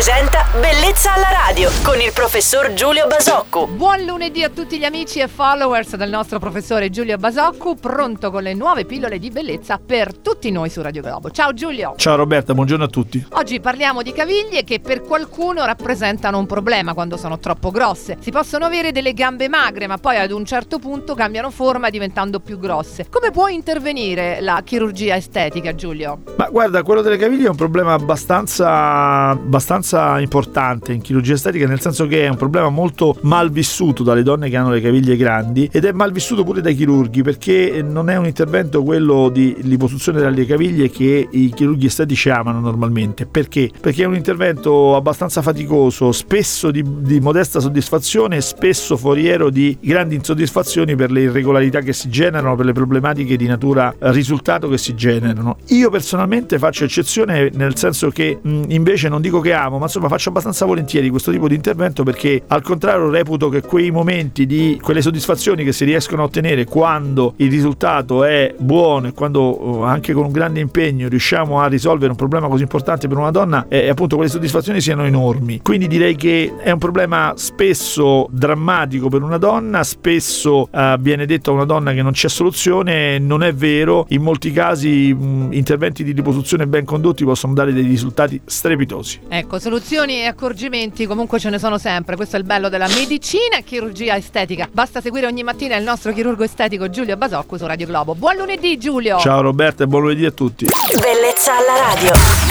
presenta Bellezza alla radio con il professor Giulio Basocco. Buon lunedì a tutti gli amici e followers del nostro professore Giulio Basocco, pronto con le nuove pillole di bellezza per tutti noi su Radio Globo. Ciao Giulio. Ciao Roberta, buongiorno a tutti. Oggi parliamo di caviglie che per qualcuno rappresentano un problema quando sono troppo grosse. Si possono avere delle gambe magre, ma poi ad un certo punto cambiano forma diventando più grosse. Come può intervenire la chirurgia estetica, Giulio? Ma guarda, quello delle caviglie è un problema abbastanza, abbastanza importante in chirurgia estetica, nel senso che è un problema molto mal vissuto dalle donne che hanno le caviglie grandi ed è mal vissuto pure dai chirurghi perché non è un intervento quello di liposuzione delle caviglie che i chirurghi estetici amano normalmente. Perché? Perché è un intervento abbastanza faticoso, spesso di, di modesta soddisfazione spesso foriero di grandi insoddisfazioni per le irregolarità che si generano, per le problematiche di natura risultato che si generano. Io personalmente faccio eccezione nel senso che mh, invece non dico che amo, ma insomma faccio abbastanza volentieri questo tipo di intervento perché al contrario reputo che quei momenti di quelle soddisfazioni che si riescono a ottenere quando il risultato è buono e quando oh, anche con un grande impegno riusciamo a risolvere un problema così importante per una donna e appunto quelle soddisfazioni siano enormi. Quindi direi che è un problema spesso drammatico per una donna, spesso eh, viene detto a una donna che non c'è soluzione, non è vero, in molti casi mh, interventi di liposuzione ben condotti possono dare dei risultati strepitosi. Ecco, soluzioni e accorgimenti comunque ce ne sono sempre, questo è il bello della medicina e chirurgia estetica. Basta seguire ogni mattina il nostro chirurgo estetico Giulio Basocco su Radio Globo. Buon lunedì Giulio! Ciao Roberta e buon lunedì a tutti. Bellezza alla radio.